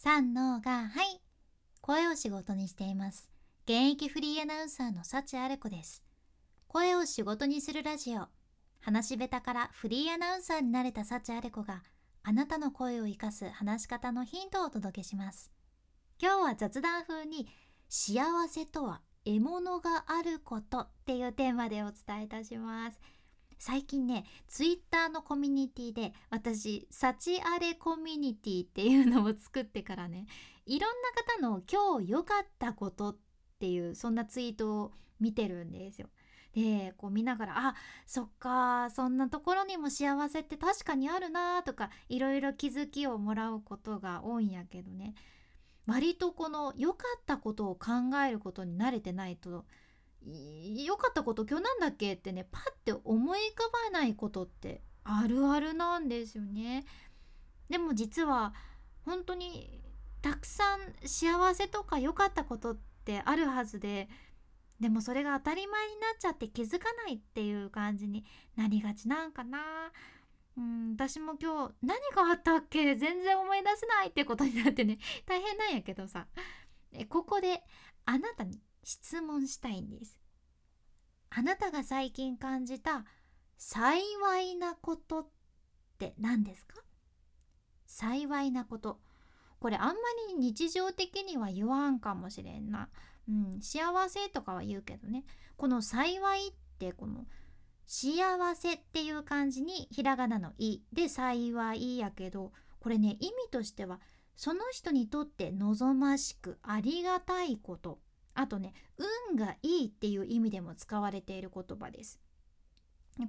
三のがはい。声を仕事にしています。現役フリーアナウンサーの幸あれ子です。声を仕事にするラジオ。話し下手からフリーアナウンサーになれた幸あれ子があなたの声を生かす話し方のヒントをお届けします。今日は雑談風に幸せとは獲物があることっていうテーマでお伝えいたします。最近ねツイッターのコミュニティで私「サチアレコミュニティ」っていうのを作ってからねいろんな方の今日良かったことっていうそんなツイートを見てるんですよ。でこう見ながらあそっかそんなところにも幸せって確かにあるなとかいろいろ気づきをもらうことが多いんやけどね割とこの良かったことを考えることに慣れてないと良かったこと今日なんだっけ？ってねパッて思い浮かばないことってあるあるなんですよね。でも実は本当にたくさん幸せとか良かったことってあるはずででもそれが当たり前になっちゃって気づかないっていう感じになりがちなんかな。うん私も今日何があったっけ？全然思い出せないってことになってね大変なんやけどさここであなたに質問したいんです。あなたが最近感じた幸いなことって何ですか？幸いなこと。これあんまり日常的には言わんかもしれんな、うん、幸せとかは言うけどね。この幸いってこの幸せっていう感じにひらがなの「い」で幸いやけどこれね意味としてはその人にとって望ましくありがたいこと。あとね運がいいっていう意味でも使われている言葉です。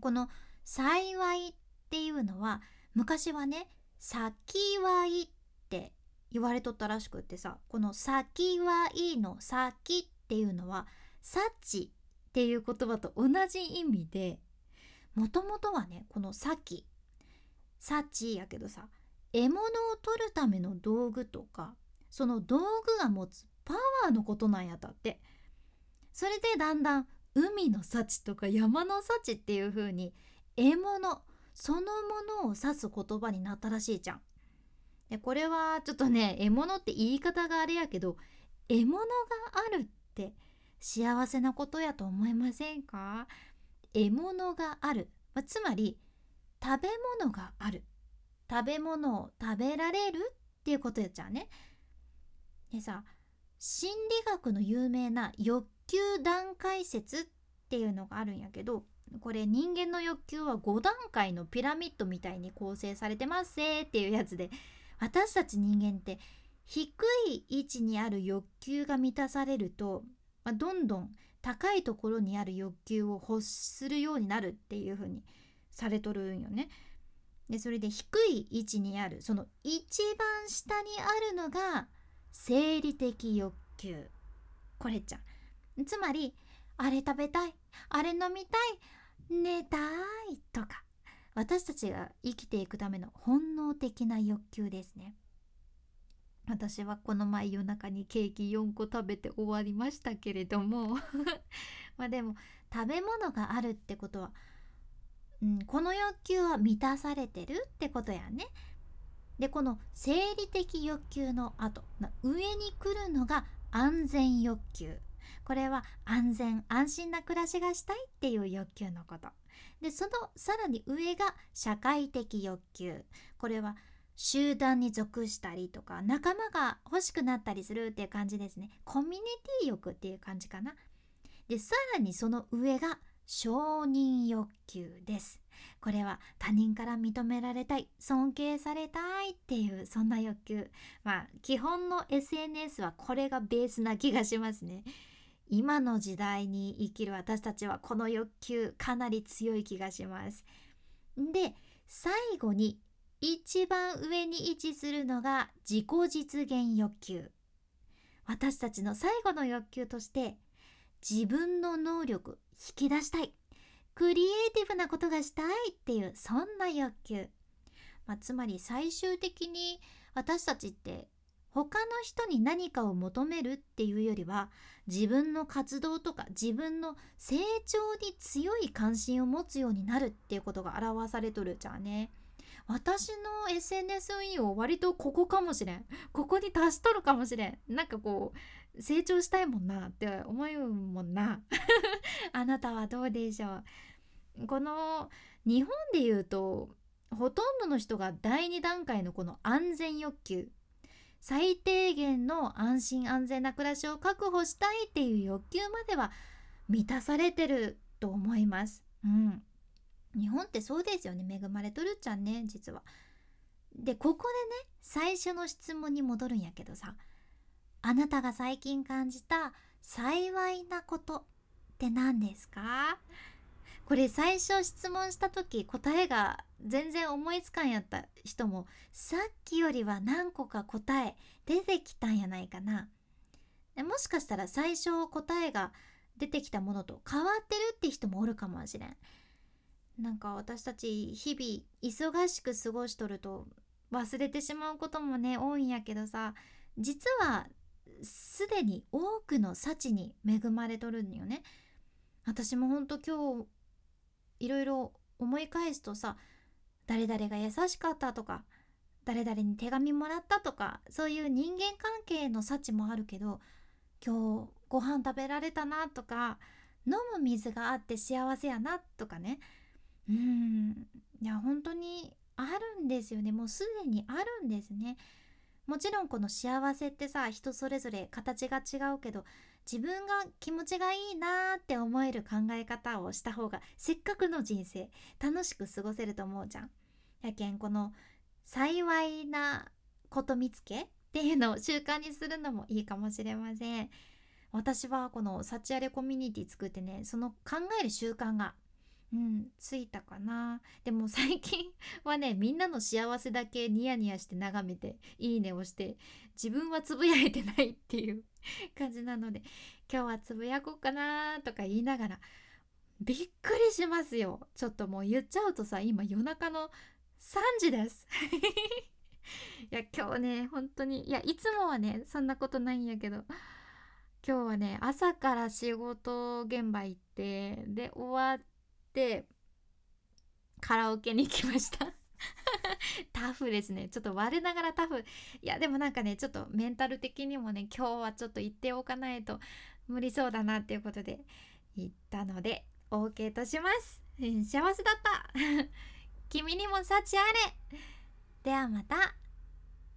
この幸いっていうのは昔はね先はいって言われとったらしくってさこの先はいの先っていうのは幸っていう言葉と同じ意味でもともとはねこの先幸やけどさ獲物を取るための道具とかその道具が持つパワーのことなんやったってそれでだんだん海の幸とか山の幸っていう風に獲物そのものを指す言葉になったらしいじゃん。でこれはちょっとね獲物って言い方があれやけど獲物があるって幸せなことやと思いませんか？獲物がある、まあ、つまり食べ物がある食べ物を食べられるっていうことやっちゃうね。でさ心理学の有名な欲求段階説っていうのがあるんやけどこれ人間の欲求は5段階のピラミッドみたいに構成されてますせっていうやつで私たち人間って低い位置にある欲求が満たされると、まあ、どんどん高いところにある欲求を欲するようになるっていう風にされとるんよね。でそれで低い位置にあるその一番下にあるのが生理的欲求。これちゃん。つまりあれ食べたい？あれ飲みたい？寝たい？とか。私たちが生きていくための本能的な欲求ですね。私はこの前夜中にケーキ4個食べて終わりましたけれども。まあでも食べ物があるってことは、うん、この欲求は満たされてるってことやね。でこの生理的欲求の後上に来るのが安全欲求。これは安全安心な暮らしがしたいっていう欲求のこと。でそのさらに上が社会的欲求。これは集団に属したりとか仲間が欲しくなったりするっていう感じですね。コミュニティ欲っていう感じかな。でさらにその上が承認欲求です。これは他人から認められたい尊敬されたいっていうそんな欲求。まあ基本の SNS はこれがベースな気がしますね。今の時代に生きる私たちはこの欲求かなり強い気がします。で最後に一番上に位置するのが自己実現欲求。私たちの最後の欲求として自分の能力引き出したい。クリエイティブなことがしたいっていうそんな欲求、まあ、つまり最終的に私たちって他の人に何かを求めるっていうよりは自分の活動とか自分の成長に強い関心を持つようになるっていうことが表されとるじゃあね。私の SNS 運用割とここかもしれん。ここに達しとるかもしれん。なんかこう成長したいもんなって思うもんな あなたはどうでしょう？この日本で言うとほとんどの人が第2段階のこの安全欲求最低限の安心安全な暮らしを確保したいっていう欲求までは満たされてると思います。うん。日本ってそうですよね恵まれとるっちゃんね実は。でここでね最初の質問に戻るんやけどさあなたが最近感じた幸いなことって何ですか？これ最初質問した時答えが全然思いつかんやった人もさっきよりは何個か答え出てきたんやないかな。もしかしたら最初答えが出てきたものと変わってるって人もおるかもしれん。なんか私たち日々忙しく過ごしとると忘れてしまうこともね多いんやけどさ実はすでに多くの幸に恵まれとるんよね。私もほんと今日いろいろ思い返すとさ誰々が優しかったとか誰々に手紙もらったとかそういう人間関係の幸もあるけど今日ご飯食べられたなとか飲む水があって幸せやなとかね。うん。いや本当にあるんですよね。もうすでにあるんですね。もちろんこの幸せってさ人それぞれ形が違うけど自分が気持ちがいいなって思える考え方をした方がせっかくの人生楽しく過ごせると思うじゃん。やけんこの幸いなこと見つけっていうのを習慣にするのもいいかもしれません。私はこのサチアレコミュニティ作ってねその考える習慣がうんついたかな。でも最近はねみんなの幸せだけニヤニヤして眺めていいねをして自分はつぶやいてないっていう感じなので今日はつぶやこうかなとか言いながらびっくりしますよ。ちょっともう言っちゃうとさ今夜中の3時です。いや今日ね本当にいやいつもはねそんなことないんやけど今日はね朝から仕事現場行ってで終わってカラオケに行きました。タフですね。ちょっと我ながらタフ。いやでもなんかねちょっとメンタル的にもね今日はちょっと言っておかないと無理そうだなっていうことで言ったので OK とします、幸せだった。君にも幸あれ。ではまた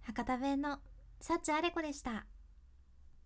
博多弁の幸あれ子でした。